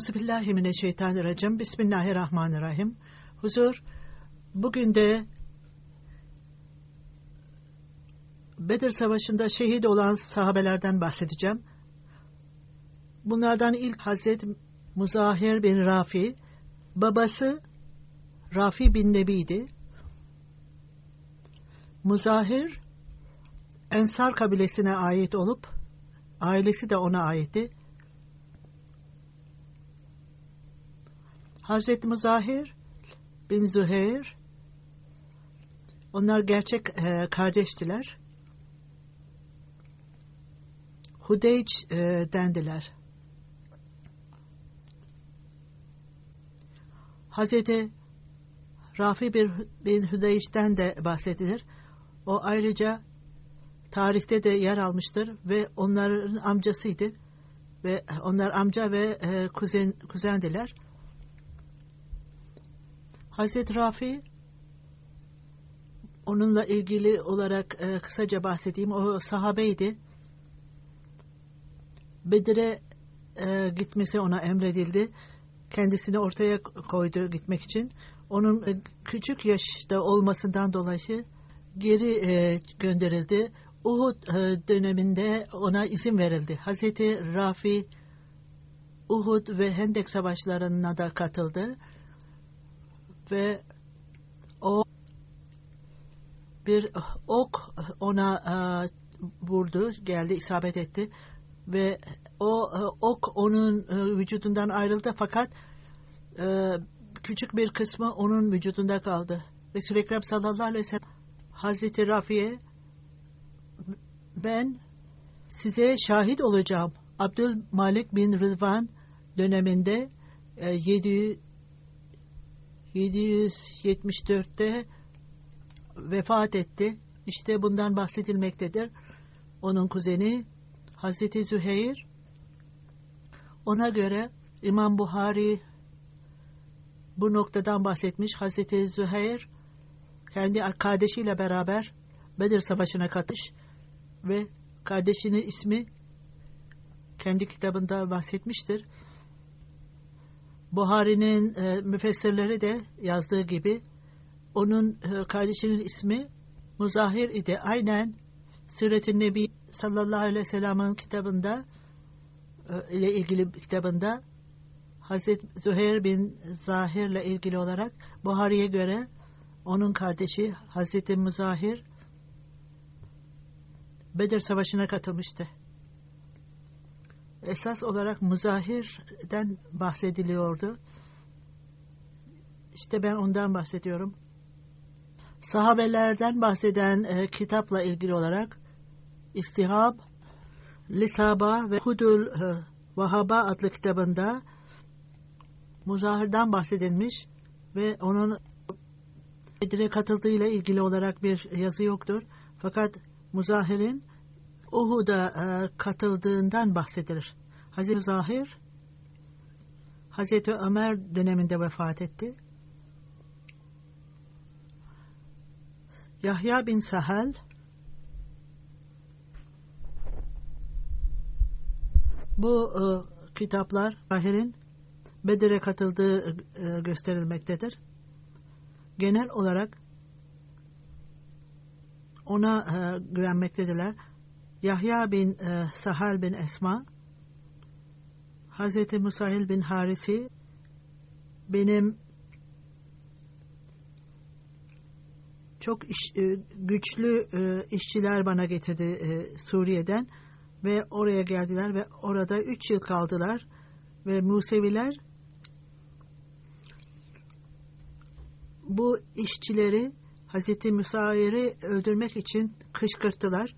Euzubillahimineşşeytanirracim. Bismillahirrahmanirrahim. Huzur, bugün de Bedir Savaşı'nda şehit olan sahabelerden bahsedeceğim. Bunlardan ilk Hazret Muzahir bin Rafi, babası Rafi bin Nebi'ydi. Muzahir, Ensar kabilesine ait olup, ailesi de ona aitti. Hazreti Muzahir bin Züheyr onlar gerçek e, kardeştiler. Hudeyç e, dendiler. Hazreti Rafi bin Hüdeyş'ten de bahsedilir. O ayrıca tarihte de yer almıştır ve onların amcasıydı ve onlar amca ve e, kuzen kuzendiler. Hazreti Rafi onunla ilgili olarak e, kısaca bahsedeyim. O sahabeydi. Bedir'e e, gitmesi ona emredildi. Kendisini ortaya koydu gitmek için. Onun e, küçük yaşta olmasından dolayı geri e, gönderildi. Uhud e, döneminde ona izin verildi. Hazreti Rafi Uhud ve Hendek savaşlarına da katıldı ve o bir ok ona e, vurdu, geldi, isabet etti ve o e, ok onun e, vücudundan ayrıldı fakat küçük bir kısmı onun vücudunda kaldı. Resul-i Ekrem sallallahu aleyhi ve sellem Hazreti Rafi'ye ben size şahit olacağım. Abdülmalik bin Rıdvan döneminde e, 700 774'te vefat etti. İşte bundan bahsedilmektedir. Onun kuzeni Hazreti Züheyr ona göre İmam Buhari bu noktadan bahsetmiş. Hazreti Züheyr kendi kardeşiyle beraber Bedir Savaşı'na katış ve kardeşinin ismi kendi kitabında bahsetmiştir. Buhari'nin e, müfessirleri de yazdığı gibi onun e, kardeşinin ismi Muzahir idi. Aynen Siret-i Nebi sallallahu aleyhi ve sellem'in kitabında e, ile ilgili kitabında Hazreti Züheyr bin Zahir ile ilgili olarak Buhari'ye göre onun kardeşi Hazreti Muzahir Bedir Savaşı'na katılmıştı esas olarak muzahirden bahsediliyordu. İşte ben ondan bahsediyorum. Sahabelerden bahseden e, kitapla ilgili olarak istihab, lisaba ve hudul e, Vahaba adlı kitabında Muzahir'den bahsedilmiş ve onun Bedir'e katıldığıyla ilgili olarak bir yazı yoktur. Fakat Muzahir'in Uhud'a e, katıldığından bahsedilir. Hazreti Muzahir Hazreti Ömer döneminde vefat etti. Yahya bin Sahel bu e, kitaplar Zahir'in Bedir'e katıldığı e, gösterilmektedir. Genel olarak ona e, güvenmektedirler. Yahya bin e, Sahal bin Esma Hazreti Musahil bin Harisi benim çok iş, e, güçlü e, işçiler bana getirdi e, Suriye'den ve oraya geldiler ve orada üç yıl kaldılar ve Museviler bu işçileri Hazreti Musa'yı öldürmek için kışkırttılar.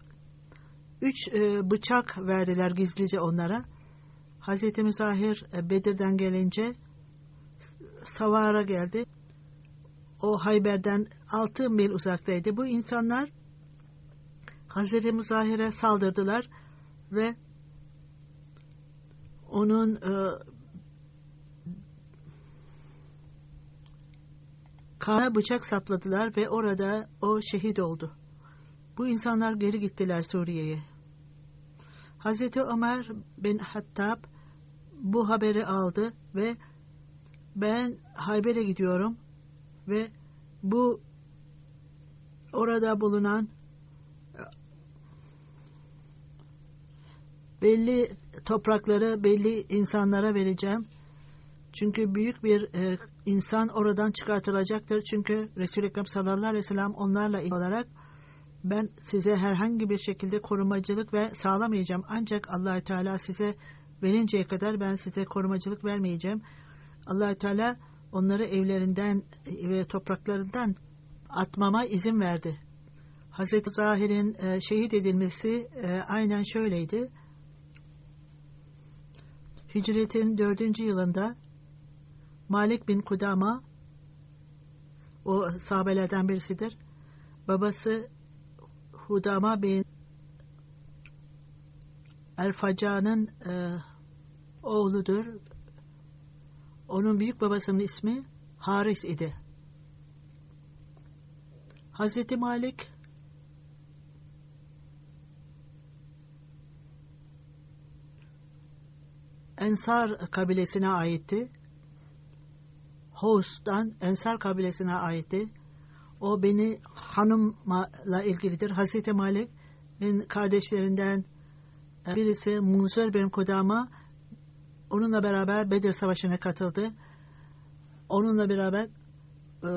Üç e, bıçak verdiler gizlice onlara. Hazreti Müzahir e, Bedir'den gelince Savar'a geldi. O Hayber'den altı mil uzaktaydı. Bu insanlar Hazreti Müzahir'e saldırdılar ve onun e, kana bıçak sapladılar ve orada o şehit oldu. Bu insanlar geri gittiler Suriye'ye. Hazreti Ömer bin Hattab bu haberi aldı ve ben Hayber'e gidiyorum ve bu orada bulunan belli toprakları belli insanlara vereceğim. Çünkü büyük bir e, insan oradan çıkartılacaktır. Çünkü Resul-i Ekrem sallallahu aleyhi ve sellem onlarla ilgili olarak ben size herhangi bir şekilde korumacılık ve sağlamayacağım. Ancak Allahü Teala size verinceye kadar ben size korumacılık vermeyeceğim. Allahü Teala onları evlerinden ve topraklarından atmama izin verdi. Hazreti Zahir'in e, şehit edilmesi e, aynen şöyleydi. Hicretin dördüncü yılında Malik bin Kudama o sahabelerden birisidir. Babası Hudama bin El-Faca'nın e, oğludur. Onun büyük babasının ismi Haris idi. Hazreti Malik Ensar kabilesine aitti. Hos'tan Ensar kabilesine aitti. O beni hanımla ilgilidir. Hazreti Malik'in kardeşlerinden birisi Muzer bin Kudama onunla beraber Bedir Savaşı'na katıldı. Onunla beraber e,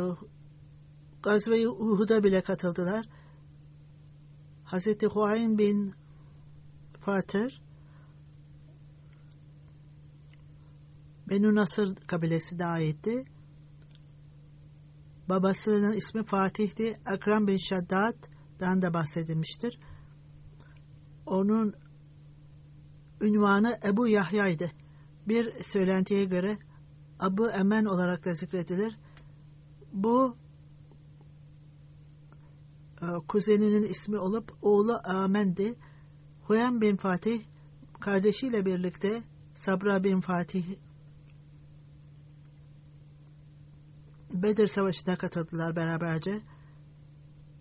Gazve-i Uhud'a bile katıldılar. Hazreti Huayn bin Fatır Benu Nasır kabilesine aitti. Babasının ismi Fatih'ti. Akram bin Şaddad'dan da bahsedilmiştir. Onun ünvanı Ebu Yahya'ydı. Bir söylentiye göre Abu Emen olarak da zikredilir. Bu e, kuzeninin ismi olup oğlu Amen'di. Huyam bin Fatih kardeşiyle birlikte Sabra bin Fatih Bedir Savaşı'na katıldılar beraberce.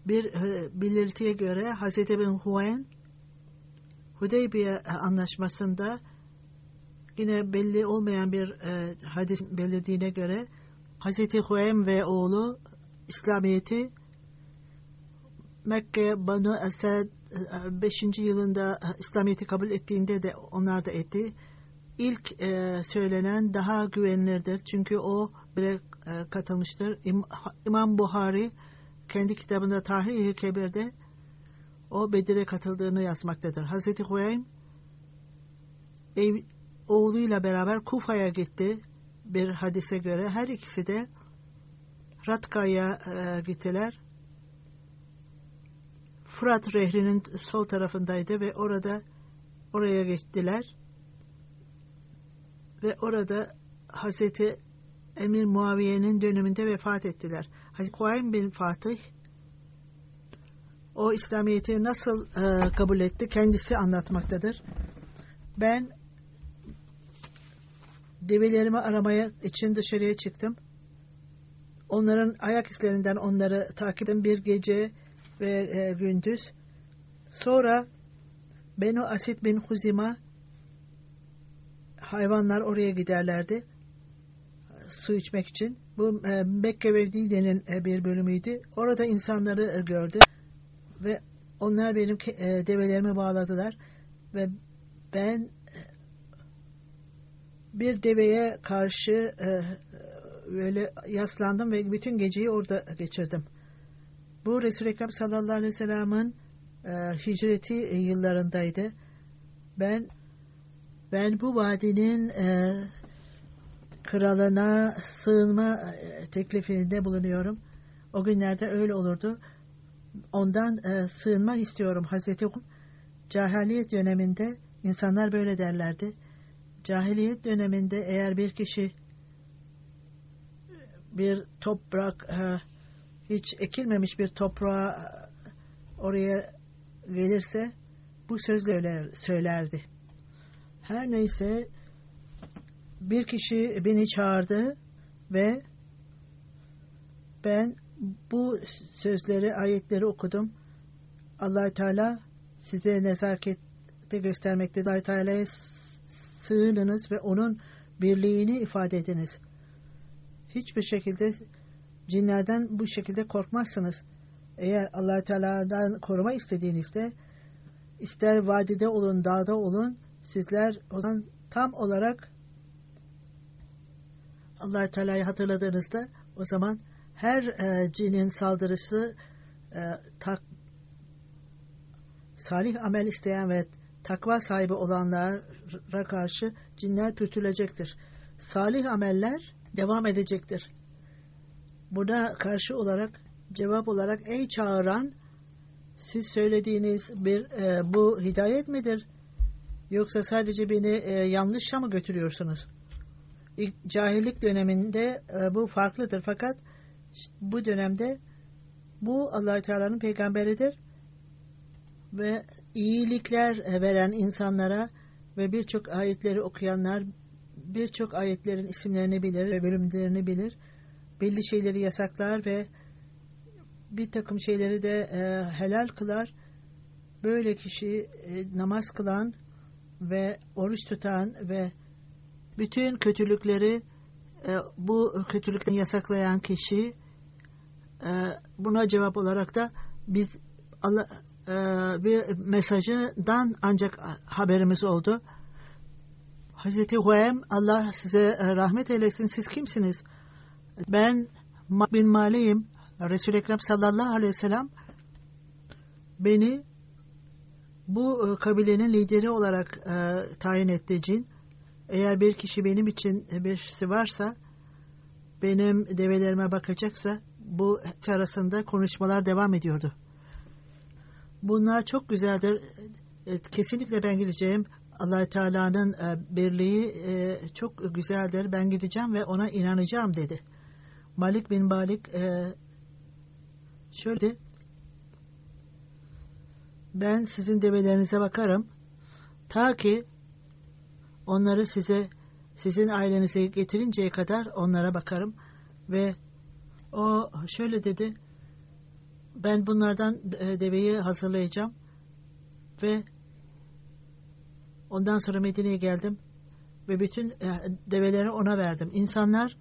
Bir e, belirtiye göre Hz. bin Huayn Hudeybiye anlaşmasında yine belli olmayan bir e, hadis belirdiğine göre Hz. Huaym ve oğlu İslamiyet'i Mekke Banu Esed 5. E, yılında İslamiyet'i kabul ettiğinde de onlar da etti. İlk e, söylenen daha güvenilirdir. Çünkü o katılmıştır. İm, İmam Buhari kendi kitabında Tahrir-i Kebir'de o Bedir'e katıldığını yazmaktadır. Hazreti Huaym ev, oğluyla beraber Kufa'ya gitti bir hadise göre. Her ikisi de Ratka'ya e, gittiler. Fırat Rehri'nin sol tarafındaydı ve orada oraya geçtiler. ve orada Hazreti Emir Muaviye'nin döneminde vefat ettiler. Hazreti Kuaym bin Fatih o İslamiyet'i nasıl e, kabul etti kendisi anlatmaktadır. Ben develerimi aramaya için dışarıya çıktım. Onların ayak izlerinden onları takip ettim bir gece ve e, gündüz. Sonra Benu Asit bin Huzima hayvanlar oraya giderlerdi su içmek için. Bu e, Mekke ve Medine'nin e, bir bölümüydü. Orada insanları e, gördü ve onlar benim e, develerimi bağladılar ve ben bir deveye karşı e, böyle yaslandım ve bütün geceyi orada geçirdim. Bu Resul-i Ekrem sallallahu aleyhi ve sellem'in e, hicreti yıllarındaydı. Ben ben bu vadinin e, kralına sığınma e, teklifinde bulunuyorum. O günlerde öyle olurdu. Ondan e, sığınma istiyorum. Hazreti cahiliyet döneminde insanlar böyle derlerdi. Cahiliyet döneminde eğer bir kişi bir toprak e, hiç ekilmemiş bir toprağa oraya gelirse bu sözle söylerdi. Her neyse bir kişi beni çağırdı ve ben bu sözleri, ayetleri okudum. allah Teala size nezakette göstermektedir. allah Teala'ya sığınınız ve onun birliğini ifade ediniz. Hiçbir şekilde cinlerden bu şekilde korkmazsınız. Eğer allah Teala'dan koruma istediğinizde ister vadide olun, dağda olun, sizler o zaman tam olarak allah Teala'yı hatırladığınızda o zaman her e, cinin saldırısı e, tak, salih amel isteyen ve takva sahibi olanlara karşı cinler pürtülecektir. Salih ameller devam edecektir. Buna karşı olarak cevap olarak ey çağıran siz söylediğiniz bir e, bu hidayet midir? Yoksa sadece beni e, yanlışa mı götürüyorsunuz? Cahillik döneminde e, bu farklıdır fakat bu dönemde bu allah Teala'nın peygamberidir ve iyilikler veren insanlara ve birçok ayetleri okuyanlar birçok ayetlerin isimlerini bilir ve bölümlerini bilir. Belli şeyleri yasaklar ve bir takım şeyleri de e, helal kılar. Böyle kişi e, namaz kılan ve oruç tutan ve bütün kötülükleri e, bu kötülükten yasaklayan kişi e, buna cevap olarak da biz e, bir mesajından ancak haberimiz oldu. Hazreti Huem Allah size rahmet eylesin siz kimsiniz? Ben bin Mali'yim. Resul-i Ekrem sallallahu aleyhi ve sellem beni bu kabilenin lideri olarak e, tayin etti cin. Eğer bir kişi benim için birisi varsa benim develerime bakacaksa bu arasında konuşmalar devam ediyordu. Bunlar çok güzeldir. Kesinlikle ben gideceğim. allah Teala'nın e, birliği e, çok güzeldir. Ben gideceğim ve ona inanacağım dedi. Malik bin Malik e, şöyle ben sizin develerinize bakarım ta ki Onları size sizin ailenize getirinceye kadar onlara bakarım ve o şöyle dedi ben bunlardan e, deveyi hazırlayacağım ve ondan sonra Medine'ye geldim ve bütün e, develeri ona verdim. İnsanlar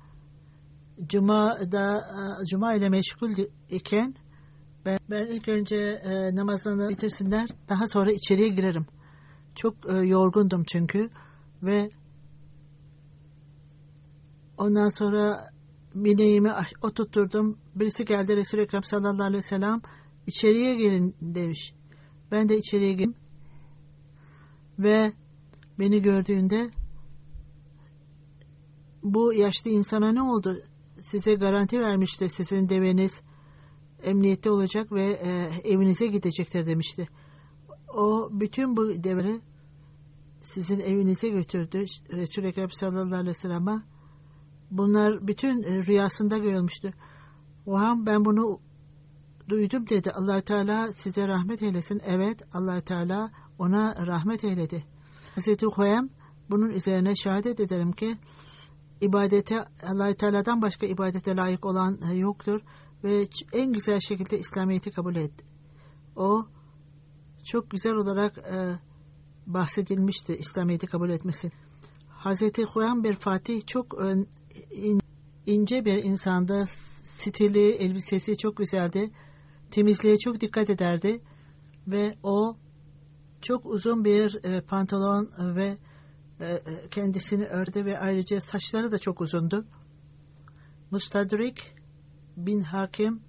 Cuma'da e, Cuma ile meşgul iken ben, ben ilk önce e, namazlarını bitirsinler daha sonra içeriye girerim. Çok e, yorgundum çünkü ve ondan sonra bineğimi oturtturdum. Birisi geldi Resul-i Ekrem sallallahu aleyhi ve sellem içeriye girin demiş. Ben de içeriye girdim. Ve beni gördüğünde bu yaşlı insana ne oldu? Size garanti vermişti sizin deveniz emniyette olacak ve e, evinize gidecektir demişti. O bütün bu devre sizin evinize götürdü Resul-i Ekrem sallallahu aleyhi ve sellem'e. Bunlar bütün e, rüyasında görülmüştü. O an ben bunu duydum dedi. allah Teala size rahmet eylesin. Evet allah Teala ona rahmet eyledi. Hazreti Huyem bunun üzerine şehadet ederim ki ibadete allah Teala'dan başka ibadete layık olan e, yoktur ve en güzel şekilde İslamiyet'i kabul etti. O çok güzel olarak e, bahsedilmişti İslamiyet'i kabul etmesi. Hazreti Huyam bir Fatih çok ön, in, ince bir insandı. Stili, elbisesi çok güzeldi. Temizliğe çok dikkat ederdi. Ve o çok uzun bir e, pantolon ve e, e, kendisini ördü ve ayrıca saçları da çok uzundu. Mustadrik bin Hakim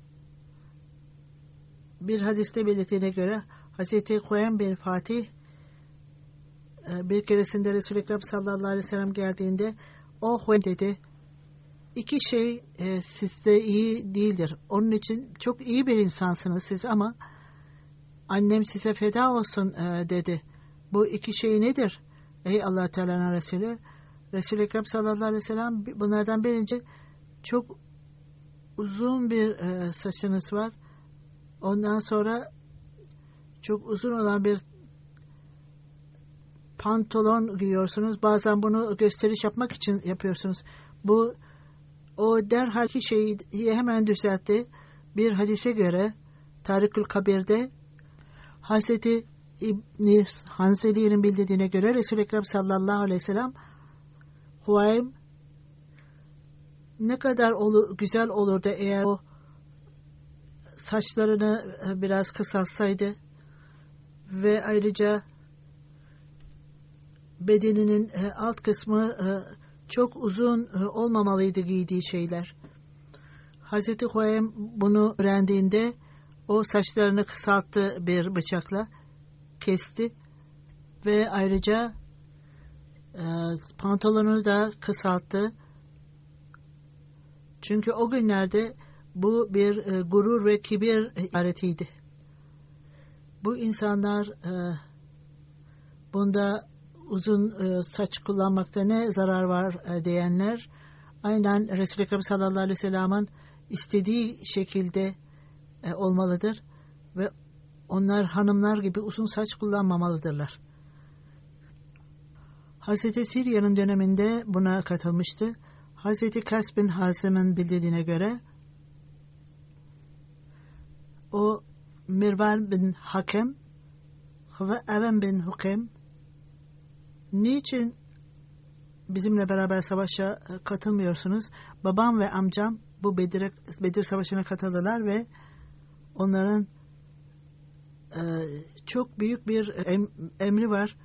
bir hadiste belirttiğine göre Hazreti Koyan bin Fatih bir keresinde Resul-i Ekrem sallallahu aleyhi ve sellem geldiğinde o Huyen dedi iki şey e, sizde iyi değildir. Onun için çok iyi bir insansınız siz ama annem size feda olsun e, dedi. Bu iki şey nedir? Ey Allah Teala'nın Resulü Resul-i Ekrem sallallahu aleyhi ve sellem bunlardan birinci çok uzun bir e, saçınız var. Ondan sonra çok uzun olan bir pantolon giyiyorsunuz. Bazen bunu gösteriş yapmak için yapıyorsunuz. Bu o derhal ki şeyi hemen düzeltti. Bir hadise göre Tarikül Kabir'de Hazreti İbni Hanzeli'nin bildirdiğine göre Resul-i Ekrem sallallahu aleyhi ve sellem Huaym ne kadar olu, güzel olurdu eğer o saçlarını biraz kısaltsaydı ve ayrıca bedeninin e, alt kısmı e, çok uzun olmamalıydı giydiği şeyler. Hazreti Huaym bunu öğrendiğinde o saçlarını kısalttı bir bıçakla kesti ve ayrıca pantolonunu da kısalttı çünkü o günlerde bu bir e, gurur ve kibir işaretiydi. Bu insanlar e, bunda uzun e, saç kullanmakta ne zarar var e, diyenler aynen Resul-i Ekrem sallallahu aleyhi ve sellem'in istediği şekilde e, olmalıdır ve onlar hanımlar gibi uzun saç kullanmamalıdırlar. Hazreti Sirya'nın döneminde buna katılmıştı Hazreti Kas bin Hasim'in bildirdiğine göre o Mirvan bin Hakem ve Even bin Hukem niçin bizimle beraber savaşa katılmıyorsunuz? Babam ve amcam bu Bedir, Bedir Savaşı'na katıldılar ve onların e, çok büyük bir em, emri var.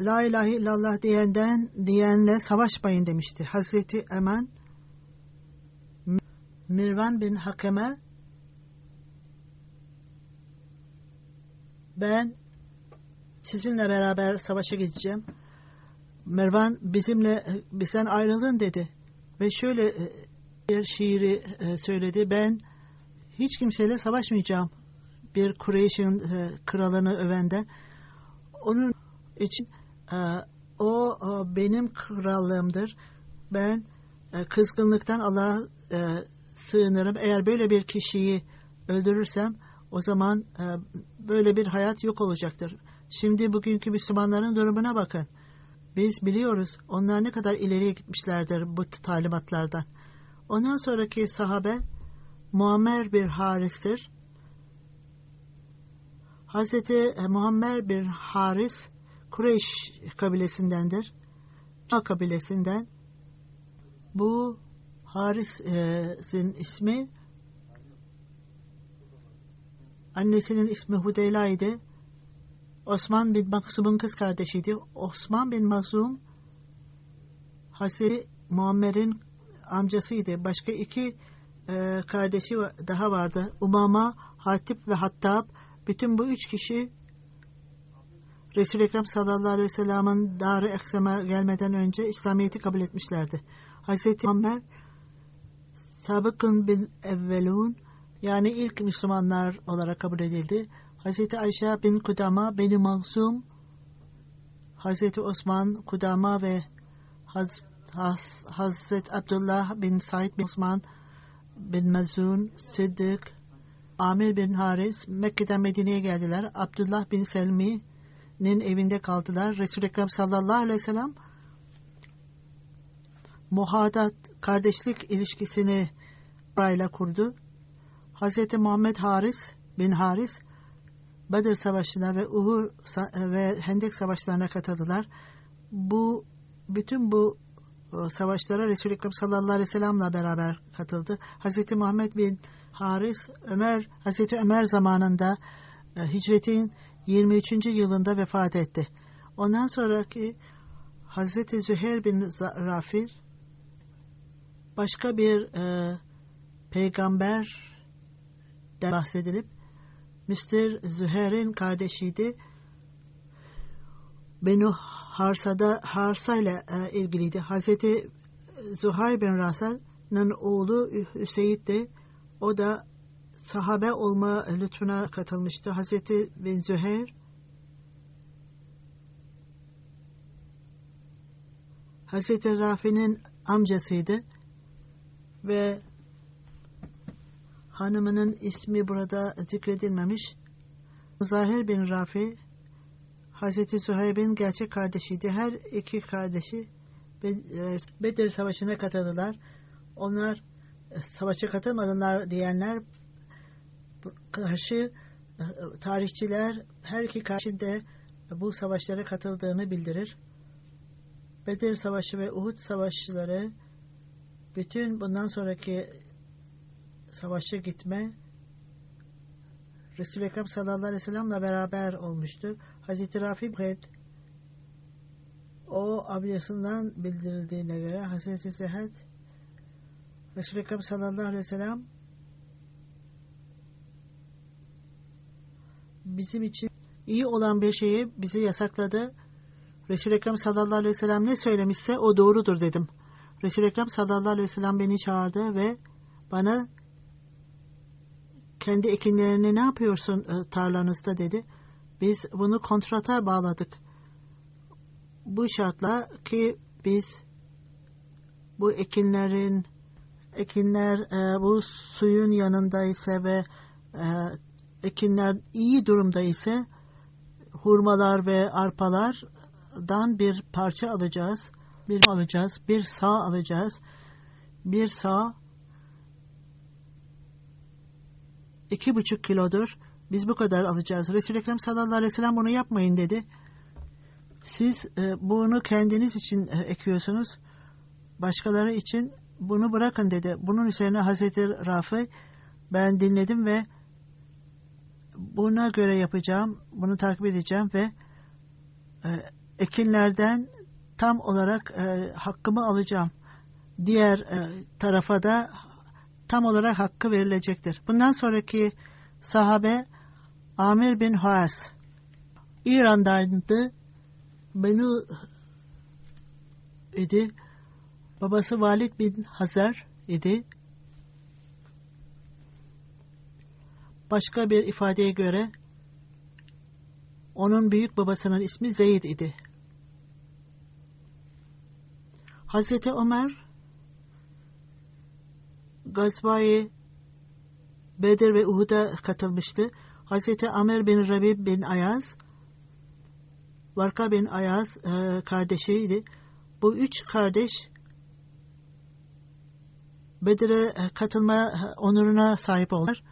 La ilahe illallah diyenden diyenle savaşmayın demişti. Hazreti Eman Mirvan bin Hakeme ben sizinle beraber savaşa gideceğim. Mervan bizimle bizden ayrılın dedi. Ve şöyle e, bir şiiri e, söyledi. Ben hiç kimseyle savaşmayacağım. Bir Kureyş'in e, kralını övenden. Onun için o, benim krallığımdır. Ben kızgınlıktan Allah'a sığınırım. Eğer böyle bir kişiyi öldürürsem o zaman böyle bir hayat yok olacaktır. Şimdi bugünkü Müslümanların durumuna bakın. Biz biliyoruz onlar ne kadar ileriye gitmişlerdir bu talimatlardan. Ondan sonraki sahabe Muammer bir Haris'tir. Hazreti Muammer bir Haris Kureyş kabilesindendir. A kabilesinden. Bu Haris'in ismi annesinin ismi Hudeyla idi. Osman bin Maksum'un kız kardeşiydi. Osman bin Maksum Hazreti Muammer'in amcasıydı. Başka iki e, kardeşi daha vardı. Umama, Hatip ve Hattab. Bütün bu üç kişi Resul-i Ekrem sallallahu aleyhi ve sellem'in dar-ı eksema gelmeden önce İslamiyet'i kabul etmişlerdi. Hazreti Muhammed sabıkın bin evvelun yani ilk Müslümanlar olarak kabul edildi. Hazreti Ayşe bin Kudama, Beni Mansum Hazreti Osman, Kudama ve Haz, Haz, Hazreti Abdullah bin Said bin Osman bin Mazun, Sıddık, Amir bin Haris Mekke'den Medine'ye geldiler. Abdullah bin Selmi'nin evinde kaldılar. Resul-i Ekrem sallallahu aleyhi ve sellem muhadat kardeşlik ilişkisini burayla kurdu. Hazreti Muhammed Haris bin Haris Bedir Savaşı'na ve Uhud ve Hendek Savaşlarına katıldılar. Bu bütün bu e, savaşlara Resul-i Ekrem sallallahu aleyhi ve sellem'le beraber katıldı. Hazreti Muhammed bin Haris Ömer Hazreti Ömer zamanında e, hicretin 23. yılında vefat etti. Ondan sonraki Hazreti Züheyr bin Rafir başka bir e, peygamber bahsedilip Mr. Züher'in kardeşiydi. Benu Harsa'da Harsa ile e, ilgiliydi. Hazreti Zuhayr bin Rasa'nın oğlu Hüseyin de o da sahabe olma lütfuna katılmıştı. Hazreti bin Züheyr Hazreti Rafi'nin amcasıydı ve hanımının ismi burada zikredilmemiş. Zahir bin Rafi Hazreti Süheyb'in gerçek kardeşiydi. Her iki kardeşi e, Bedir Savaşı'na katıldılar. Onlar e, savaşa katılmadılar diyenler karşı e, tarihçiler her iki karşı da bu savaşlara katıldığını bildirir. Bedir Savaşı ve Uhud Savaşları bütün bundan sonraki savaşa gitme Resul-i Ekrem sallallahu aleyhi ve sellem'le beraber olmuştu. Hazreti Rafi Bhed o abiyasından bildirildiğine göre Hazreti Zehed Resul-i Ekrem sallallahu aleyhi ve sellem bizim için iyi olan bir şeyi bize yasakladı. Resul-i Ekrem sallallahu aleyhi ve sellem ne söylemişse o doğrudur dedim. Resul-i Ekrem sallallahu aleyhi ve sellem beni çağırdı ve bana kendi ekinlerini ne yapıyorsun e, tarlanızda dedi. Biz bunu kontrata bağladık. Bu şartla ki biz bu ekinlerin ekinler e, bu suyun yanında ise ve e, ekinler iyi durumda ise hurmalar ve arpalardan bir parça alacağız. Bir alacağız. Bir sağ alacağız. Bir sağ iki buçuk kilodur. Biz bu kadar alacağız. Resul-i Ekrem sallallahu aleyhi ve sellem bunu yapmayın dedi. Siz e, bunu kendiniz için e, ekiyorsunuz. Başkaları için bunu bırakın dedi. Bunun üzerine Hazreti Rafi ben dinledim ve buna göre yapacağım. Bunu takip edeceğim ve e, ekinlerden tam olarak e, hakkımı alacağım. Diğer e, tarafa da tam olarak hakkı verilecektir. Bundan sonraki sahabe Amir bin Haas İran'daydı. Benu idi. Babası Valid bin Hazar idi. Başka bir ifadeye göre onun büyük babasının ismi Zeyd idi. Hazreti Ömer Gazvayı Bedir ve Uhud'a katılmıştı. Hazreti Amer bin Rabib bin Ayaz Varka bin Ayaz e, kardeşiydi. Bu üç kardeş Bedir'e katılma onuruna sahip oldular.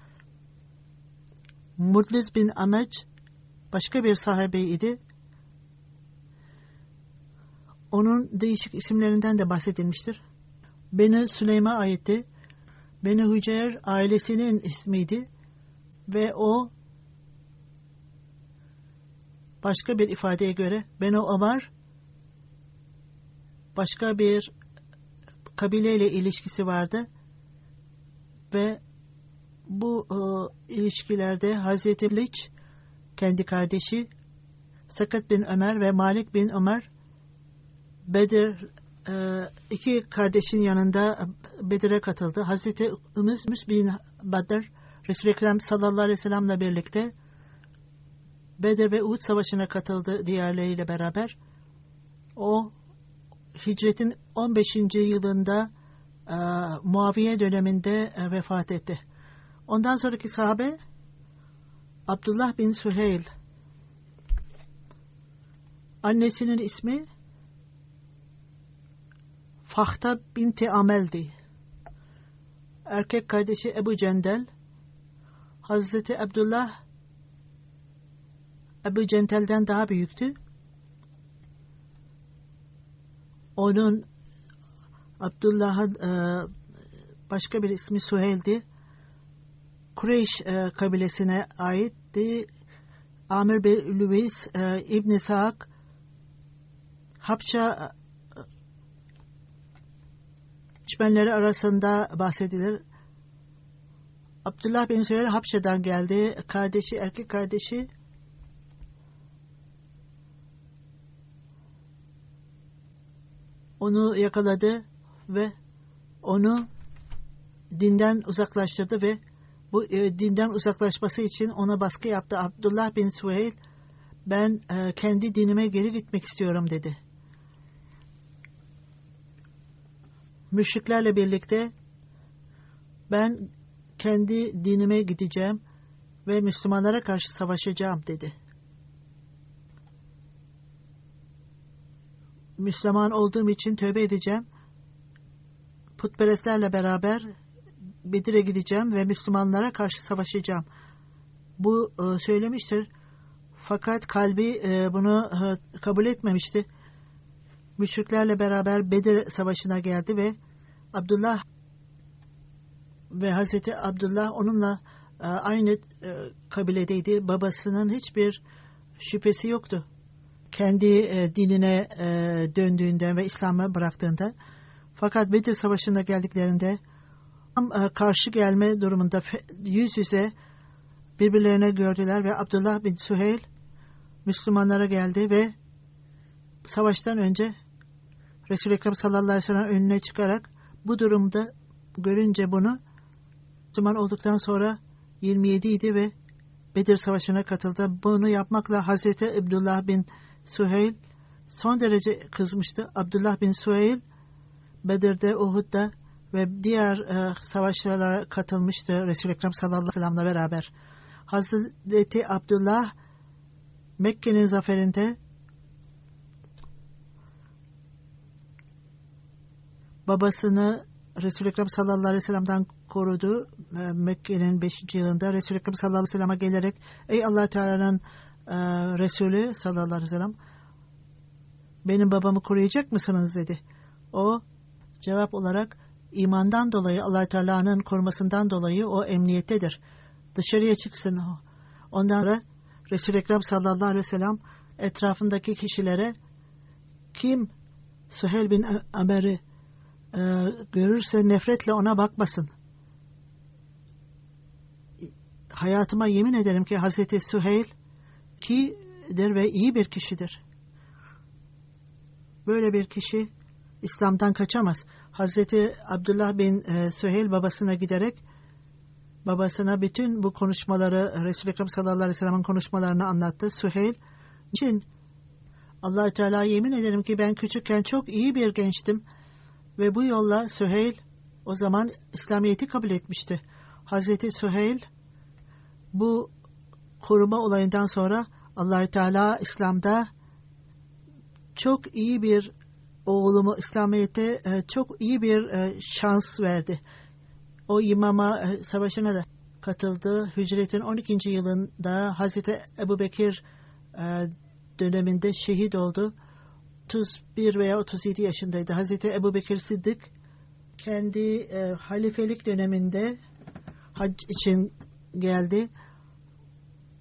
Mudliz bin Ameç başka bir sahibeydi. Onun değişik isimlerinden de bahsedilmiştir. Beni Süleyman aitti. Beni Hücer ailesinin ismiydi ve o başka bir ifadeye göre Beni Ömer başka bir kabileyle ilişkisi vardı ve bu e, ilişkilerde Hazreti Liç kendi kardeşi Sakat bin Ömer ve Malik bin Ömer Bedir e, iki kardeşin yanında Bedir'e katıldı. Hazreti Ümüz bin Badr Resul-i Ekrem sallallahu aleyhi ve sellem'le birlikte Bedir ve Uhud savaşına katıldı diğerleriyle beraber. O hicretin 15. yılında e, Muaviye döneminde e, vefat etti. Ondan sonraki sahabe Abdullah bin Süheyl. Annesinin ismi Fahta binti Amel'di. Erkek kardeşi Ebu Cendel. Hazreti Abdullah Ebu Cendel'den daha büyüktü. Onun Abdullah'ın e, başka bir ismi Suheyl'di. Kureyş e, kabilesine aitti. Amir bin Lüveys e, İbn Sa'd Habşa içmenleri arasında bahsedilir. Abdullah bin Züheyr Habşa'dan geldi. Kardeşi, erkek kardeşi onu yakaladı ve onu dinden uzaklaştırdı ve bu e, dinden uzaklaşması için ona baskı yaptı. Abdullah bin Süheyl ben e, kendi dinime geri gitmek istiyorum dedi. Müşriklerle birlikte ben kendi dinime gideceğim ve Müslümanlara karşı savaşacağım dedi. Müslüman olduğum için tövbe edeceğim. Putperestlerle beraber Bedir'e gideceğim ve Müslümanlara karşı savaşacağım. Bu e, söylemiştir. Fakat kalbi e, bunu e, kabul etmemişti. Müşriklerle beraber Bedir Savaşı'na geldi ve Abdullah ve Hazreti Abdullah onunla e, aynı e, kabiledeydi. Babasının hiçbir şüphesi yoktu. Kendi e, dinine döndüğünden ve İslam'a bıraktığında. Fakat Bedir Savaşı'na geldiklerinde karşı gelme durumunda yüz yüze birbirlerine gördüler ve Abdullah bin Süheyl Müslümanlara geldi ve savaştan önce Resul-i Ekrem sallallahu aleyhi ve sellem önüne çıkarak bu durumda görünce bunu Müslüman olduktan sonra 27 idi ve Bedir Savaşı'na katıldı. Bunu yapmakla Hazreti Abdullah bin Süheyl son derece kızmıştı. Abdullah bin Süheyl Bedir'de, Uhud'da ve diğer e, savaşlara katılmıştı Resul-i Ekrem sallallahu aleyhi ve sellem'le beraber. Hazreti Abdullah Mekke'nin zaferinde babasını Resul-i Ekrem sallallahu aleyhi ve sellem'den korudu. E, Mekke'nin 5. yılında Resul-i Ekrem sallallahu aleyhi ve sellem'e gelerek Ey allah Teala'nın e, Resulü sallallahu aleyhi ve sellem benim babamı koruyacak mısınız dedi. O cevap olarak imandan dolayı allah Teala'nın korumasından dolayı o emniyettedir. Dışarıya çıksın o. Ondan sonra Resul-i Ekrem sallallahu aleyhi ve sellem etrafındaki kişilere kim Süheyl bin Amer'i e, görürse nefretle ona bakmasın. Hayatıma yemin ederim ki Hazreti Süheyl kidir ve iyi bir kişidir. Böyle bir kişi İslam'dan kaçamaz. Hazreti Abdullah bin e, Süheyl babasına giderek babasına bütün bu konuşmaları Resul-i Ekrem sallallahu aleyhi ve sellem'in konuşmalarını anlattı. Süheyl için allah Teala yemin ederim ki ben küçükken çok iyi bir gençtim ve bu yolla Süheyl o zaman İslamiyet'i kabul etmişti. Hazreti Süheyl bu koruma olayından sonra allah Teala İslam'da çok iyi bir oğlumu İslamiyet'e e, çok iyi bir e, şans verdi. O imama e, savaşına da katıldı. Hicretin 12. yılında Hazreti Ebu Bekir döneminde şehit oldu. 31 veya 37 yaşındaydı. Hazreti Ebu Bekir Sıddık kendi halifelik döneminde hac için geldi.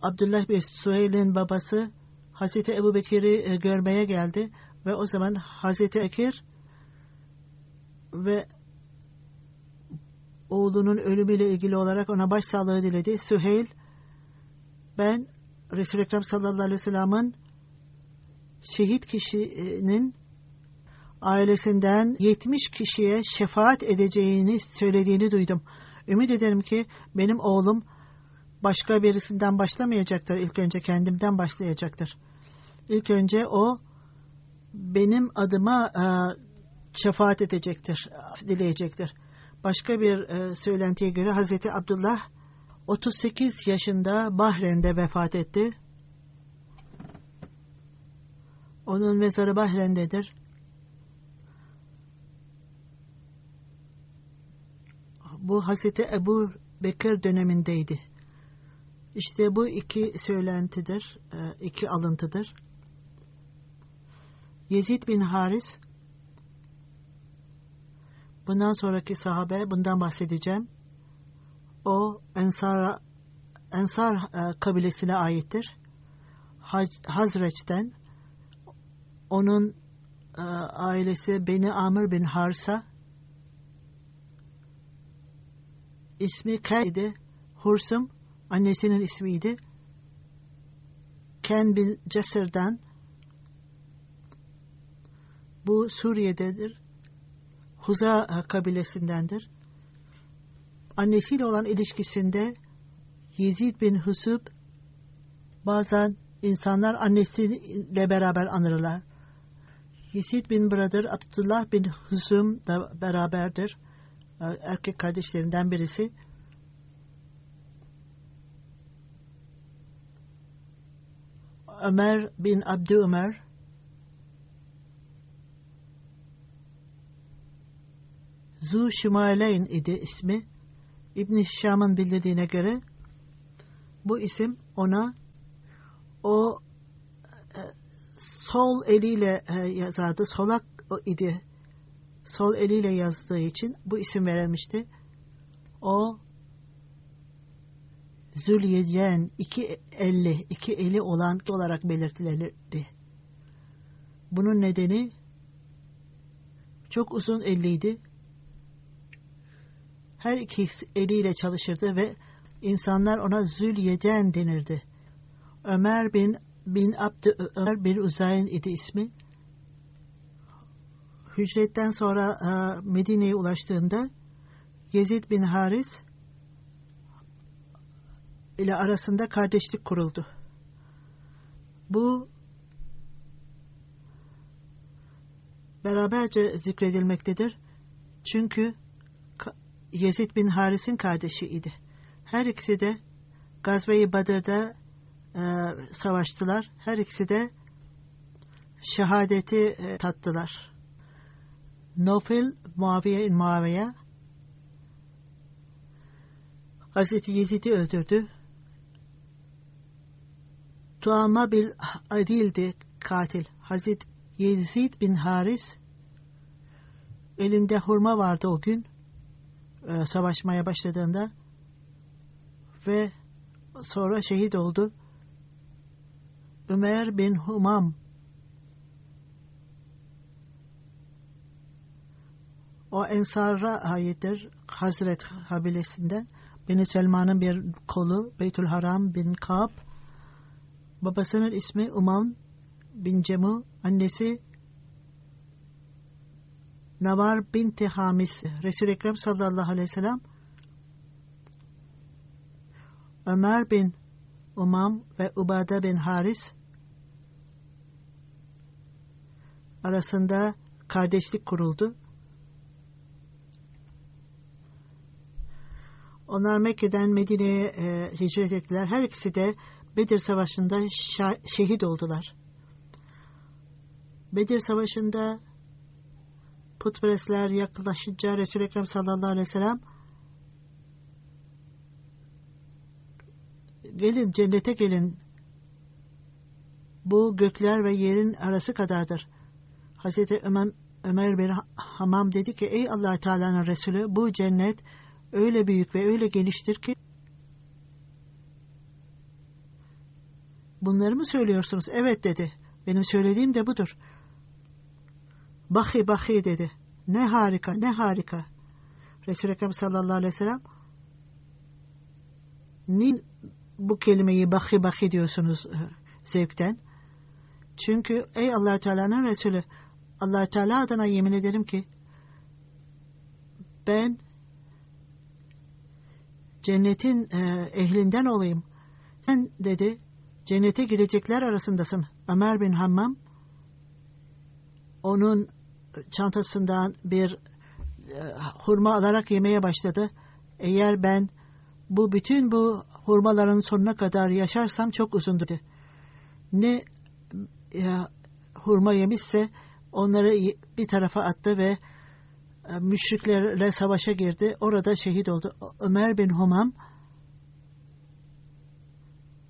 Abdullah bin Süheyl'in babası Hazreti Ebu Bekir'i görmeye geldi ve o zaman Hazreti Ekir ve oğlunun ölümüyle ilgili olarak ona başsağlığı diledi. Süheyl ben Resul-i Ekrem sallallahu aleyhi ve sellem'in şehit kişinin ailesinden 70 kişiye şefaat edeceğini söylediğini duydum. Ümit ederim ki benim oğlum başka birisinden başlamayacaktır. İlk önce kendimden başlayacaktır. İlk önce o benim adıma e, şefaat edecektir, dileyecektir. Başka bir e, söylentiye göre Hazreti Abdullah 38 yaşında Bahreyn'de vefat etti. Onun mezarı Bahreyn'dedir. Bu Hazreti Ebu Bekir dönemindeydi. İşte bu iki söylentidir, e, iki alıntıdır. Yezid bin Haris bundan sonraki sahabe bundan bahsedeceğim. O Ensar Ensar e, kabilesine aittir. Hazreç'ten onun e, ailesi Beni Amr bin Harsa ismi Kaydi Hursum annesinin ismiydi. Ken bin Cesir'den bu Suriye'dedir. Huza kabilesindendir. Annesiyle olan ilişkisinde Yezid bin Husub bazen insanlar annesiyle beraber anırlar. Yezid bin Brother Abdullah bin Husum da beraberdir. Erkek kardeşlerinden birisi. Ömer bin Abdü Ömer Zu Şimaleyn idi ismi. İbn Şam'ın bildirdiğine göre bu isim ona o sol eliyle yazardı. Solak idi. Sol eliyle yazdığı için bu isim verilmişti. O Zülyeyen iki elli, iki eli olan olarak belirtilirdi. Bunun nedeni çok uzun elliydi. Her iki eliyle çalışırdı ve insanlar ona Zülyeden denirdi. Ömer bin bin Abdü Ömer bin Uzayn idi ismi. Hücretten sonra e, Medine'ye ulaştığında Yezid bin Haris ile arasında kardeşlik kuruldu. Bu beraberce zikredilmektedir. Çünkü Yezid bin Haris'in kardeşiydi. Her ikisi de Gazve-i Badr'da e, savaştılar. Her ikisi de şehadeti e, tattılar. Nofil Muaviye Muaviye Hazreti Yezid'i öldürdü. Tuama bil Adil'di katil. Hazreti Yezid bin Haris elinde hurma vardı o gün e, savaşmaya başladığında ve sonra şehit oldu. Ömer bin Humam. O Ensar'a aittir Hazret kabilesinden. Beni Selman'ın bir kolu Beytül Haram bin Kab. Babasının ismi Umam bin Cemu annesi Navar binti Hamis. Resul-i Ekrem sallallahu aleyhi ve sellem. Ömer bin Umam ve Ubade bin Haris arasında kardeşlik kuruldu. Onlar Mekke'den Medine'ye e, hicret ettiler. Her ikisi de Bedir Savaşı'nda şehit oldular. Bedir Savaşı'nda putperestler yaklaşınca Resul-i Ekrem sallallahu aleyhi ve sellem gelin cennete gelin bu gökler ve yerin arası kadardır. Hazreti Ömer, Ömer bin Hamam dedi ki ey allah Teala'nın Resulü bu cennet öyle büyük ve öyle geniştir ki bunları mı söylüyorsunuz? Evet dedi. Benim söylediğim de budur. Bahi bahi dedi. Ne harika ne harika. Resul-i Ekrem sallallahu aleyhi ve sellem ni bu kelimeyi bahi bahi diyorsunuz e, zevkten? Çünkü ey allah Teala'nın Resulü allah Teala adına yemin ederim ki ben cennetin e, ehlinden olayım. Sen dedi cennete girecekler arasındasın. Ömer bin Hammam onun çantasından bir e, hurma alarak yemeye başladı. Eğer ben bu bütün bu hurmaların sonuna kadar yaşarsam çok uzun dedi. Ne ya, hurma yemişse onları bir tarafa attı ve e, müşriklerle savaşa girdi. Orada şehit oldu. Ömer bin Humam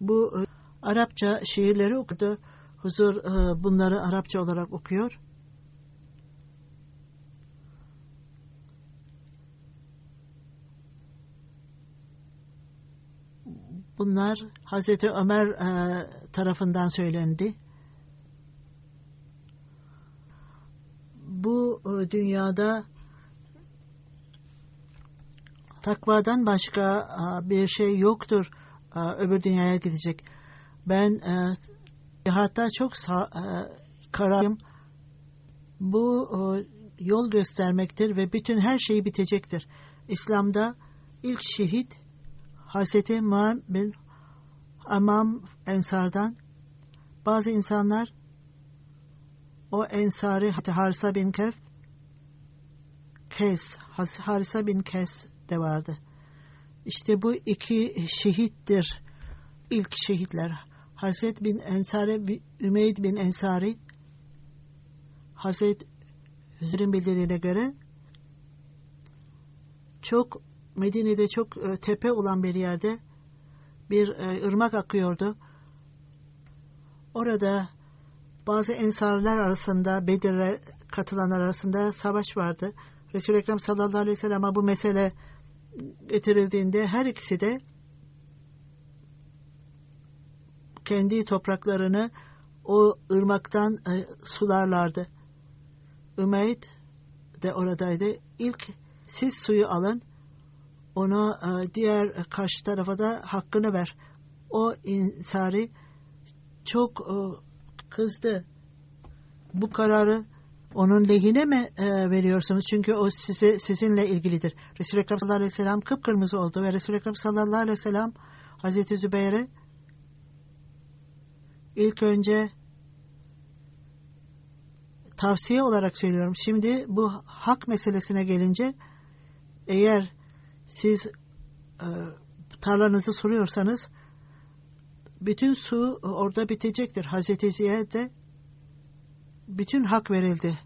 bu e, Arapça şiirleri okudu. Huzur e, bunları Arapça olarak okuyor. Bunlar Hazreti Ömer e, tarafından söylendi. Bu e, dünyada takvadan başka e, bir şey yoktur e, öbür dünyaya gidecek. Ben e, hatta çok e, kararım. Bu e, yol göstermektir ve bütün her şey bitecektir. İslam'da ilk şehit Hazreti Muhammed bin Amam Ensar'dan bazı insanlar o Ensari Harisa bin Kef Kes Harisa bin Kes de vardı. İşte bu iki şehittir. İlk şehitler. Hazret bin Ensari, Ümeyd bin Ensari Hazret Hüzr'ün bildirdiğine göre çok Medine'de çok e, tepe olan bir yerde bir e, ırmak akıyordu. Orada bazı ensarlar arasında, Bedir'e katılanlar arasında savaş vardı. Resul-i Ekrem sallallahu aleyhi ve sellem'e bu mesele getirildiğinde her ikisi de kendi topraklarını o ırmaktan e, sularlardı. Ümeyd de oradaydı. İlk siz suyu alın, ona e, diğer karşı tarafa da hakkını ver. O insari çok e, kızdı. Bu kararı onun lehine mi e, veriyorsunuz? Çünkü o size sizinle ilgilidir. Resul-i Ekrem sallallahu aleyhi ve sellem kıpkırmızı oldu ve Resul-i Ekrem sallallahu aleyhi ve sellem Hazreti Zübeyir'e ilk önce tavsiye olarak söylüyorum. Şimdi bu hak meselesine gelince eğer siz e, tarlanızı soruyorsanız bütün su orada bitecektir. Hazreti Ziyad'e bütün hak verildi.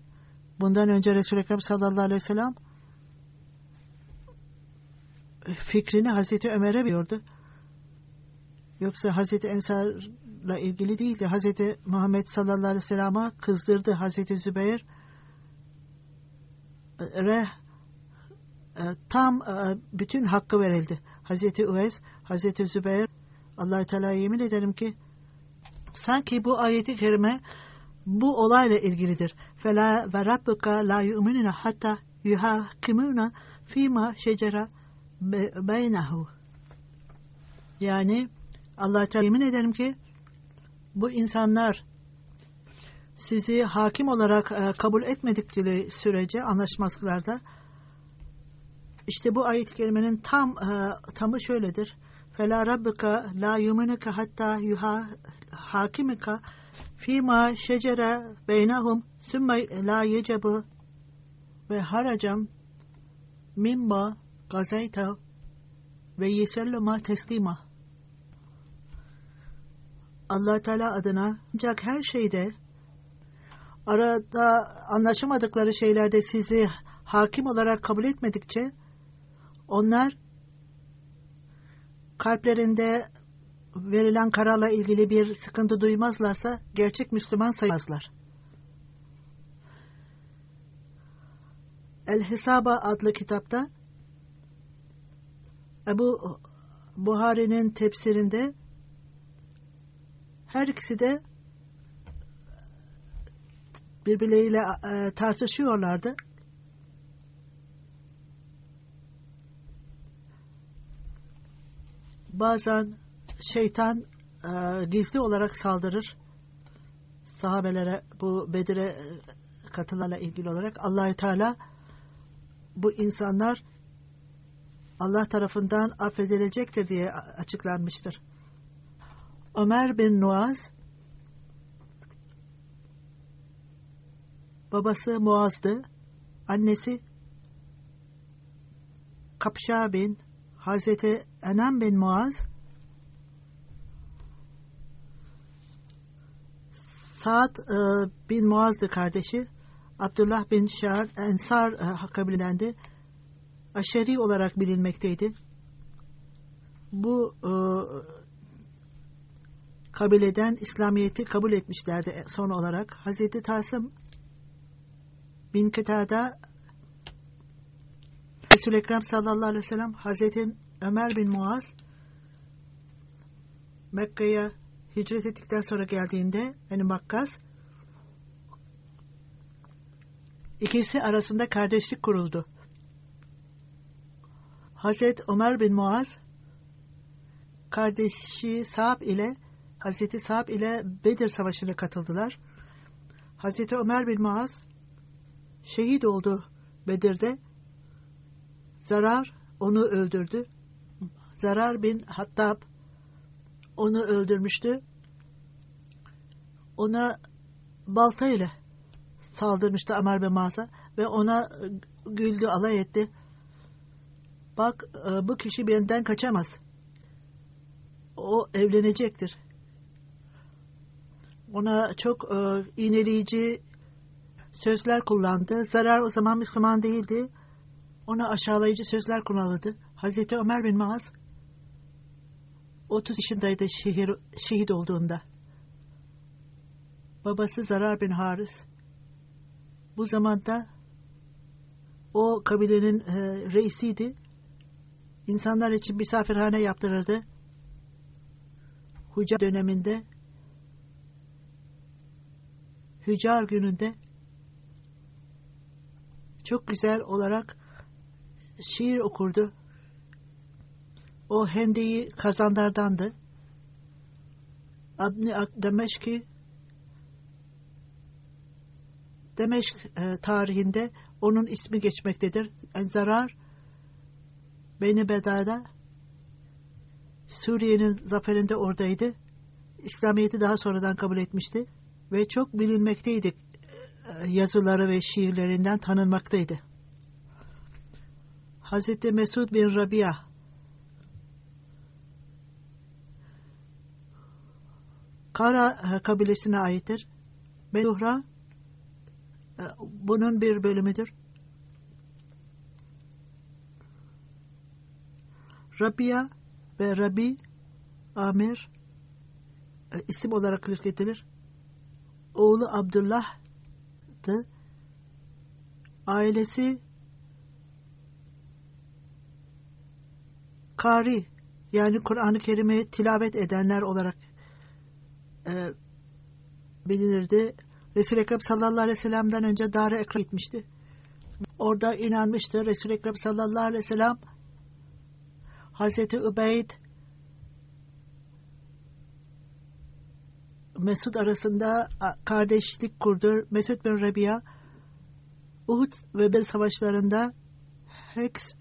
Bundan önce Resul-i Ekrem sallallahu aleyhi ve sellem fikrini Hazreti Ömer'e veriyordu. Yoksa Hazreti Ensar'la ilgili değildi. Hazreti Muhammed sallallahu aleyhi ve sellem'e kızdırdı Hazreti Zübeyir. Re e, tam e, bütün hakkı verildi. Hazreti Üvez, Hazreti Zübeyir allah Teala yemin ederim ki sanki bu ayeti kerime bu olayla ilgilidir. Fela ve rabbuka la yu'minuna hatta yuhakimuna fima şecera beynehu. Yani Allah Teala yemin ederim ki bu insanlar sizi hakim olarak e, kabul etmedikleri sürece anlaşmazlıklarda işte bu ayet-i kerimenin tam e, tamı şöyledir. Fela rabbuka la yuminuka hatta yuha hakimika fîmâ şecere beynehum sümme la yecebu ve haracam mimma gazayta ve yesellema teslima. allah Teala adına ancak her şeyde arada anlaşamadıkları şeylerde sizi hakim olarak kabul etmedikçe onlar kalplerinde verilen kararla ilgili bir sıkıntı duymazlarsa gerçek Müslüman sayılmazlar. El Hisaba adlı kitapta Ebu Buhari'nin tefsirinde her ikisi de birbirleriyle e, tartışıyorlardı. Bazen şeytan e, gizli olarak saldırır sahabelere bu Bedir'e e, katılarla ilgili olarak Allahü Teala bu insanlar Allah tarafından affedilecektir diye açıklanmıştır. Ömer bin Nuaz Babası Muaz'dı. Annesi Kapşa bin Hazreti Enem bin Muaz Saad e, bin Muaz'dı kardeşi. Abdullah bin Şar Ensar e, kabilendendi. Aşeri olarak bilinmekteydi. Bu e, kabileden İslamiyet'i kabul etmişlerdi son olarak. Hazreti Tasım bin Kıtada Resul-i Ekrem sallallahu aleyhi ve sellem Hazreti Ömer bin Muaz Mekke'ye hicret ettikten sonra geldiğinde yani Makkas ikisi arasında kardeşlik kuruldu. Hazreti Ömer bin Muaz kardeşi Sa'b ile Hazreti Sa'b ile Bedir Savaşı'na katıldılar. Hazreti Ömer bin Muaz şehit oldu Bedir'de. Zarar onu öldürdü. Zarar bin Hattab onu öldürmüştü. Ona balta ile saldırmıştı Ömer bin Muaz'a ve ona güldü, alay etti. Bak e, bu kişi benden kaçamaz. O evlenecektir. Ona çok e, iğneleyici sözler kullandı. Zarar o zaman Müslüman değildi. Ona aşağılayıcı sözler kullanıldı. Hazreti Ömer bin Maaz 30 yaşındaydı şehir, şehit olduğunda. Babası Zarar bin Haris bu zamanda o kabilenin e, reisiydi. İnsanlar için misafirhane yaptırırdı. Huca döneminde Hücar gününde çok güzel olarak şiir okurdu. O hendeyi kazanlardandı. Abni Demeşki Demeşk e, tarihinde onun ismi geçmektedir. Enzarar Beni Beda'da Suriye'nin zaferinde oradaydı. İslamiyet'i daha sonradan kabul etmişti ve çok bilinmekteydi. E, yazıları ve şiirlerinden tanınmaktaydı. Hazreti Mesud bin Rabia Kara e, kabilesine aittir. Beluhra e, bunun bir bölümüdür. Rabia ve Rabi Amir isim olarak zikredilir oğlu Abdullah'tı. Ailesi Kari yani Kur'an-ı Kerim'i tilavet edenler olarak e, bilinirdi. Resul-i Ekrem sallallahu aleyhi ve sellem'den önce Dar-ı Ekram gitmişti. Orada inanmıştı. Resul-i Ekrem sallallahu aleyhi ve sellem Hazreti Übeyd Mesud arasında kardeşlik kurdu. Mesud bin Rabia Uhud ve Bel savaşlarında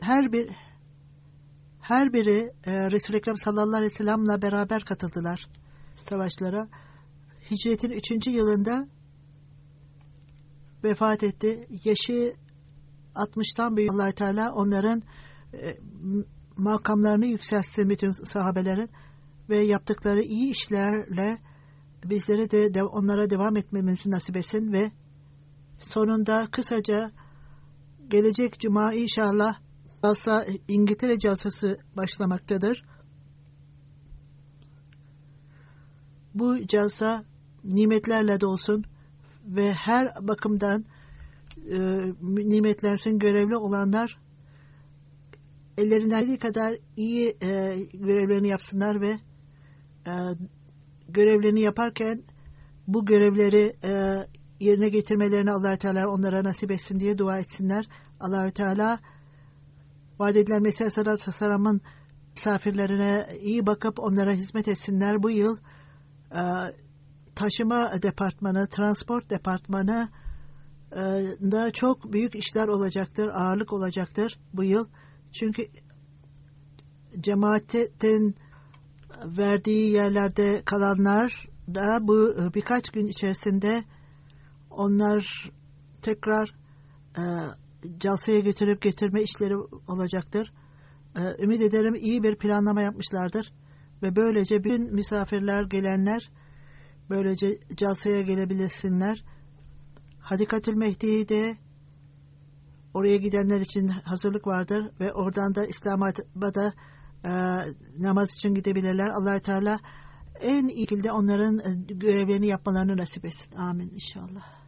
her bir her biri e, Resul-i Ekrem sallallahu aleyhi ve sellem'le beraber katıldılar savaşlara. Hicretin üçüncü yılında vefat etti. Yaşı 60'tan büyük allah Teala onların e, makamlarını yükseltsin bütün sahabelerin ve yaptıkları iyi işlerle bizlere de, de onlara devam etmemizi nasip etsin ve sonunda kısaca gelecek cuma inşallah Calsa İngiltere calsası başlamaktadır. Bu calsa nimetlerle dolsun ve her bakımdan e, nimetlensin görevli olanlar ellerinden geldiği kadar iyi e, görevlerini yapsınlar ve e, görevlerini yaparken bu görevleri e, yerine getirmelerini allah Teala onlara nasip etsin diye dua etsinler. allah Teala vaat edilen Mesih Aleyhisselatü Vesselam'ın misafirlerine iyi bakıp onlara hizmet etsinler. Bu yıl taşıma departmanı, transport departmanı e, da çok büyük işler olacaktır, ağırlık olacaktır bu yıl. Çünkü cemaatin verdiği yerlerde kalanlar da bu e, birkaç gün içerisinde onlar tekrar e, Calsa'ya götürüp getirme işleri olacaktır. E, ümit ederim iyi bir planlama yapmışlardır. Ve böylece bütün misafirler, gelenler böylece Calsa'ya gelebilirsinler. Hadikatül Mehdi'de oraya gidenler için hazırlık vardır ve oradan da İslamabad'a e, namaz için gidebilirler. allah Teala en iyi şekilde onların e, görevlerini yapmalarını nasip etsin. Amin inşallah.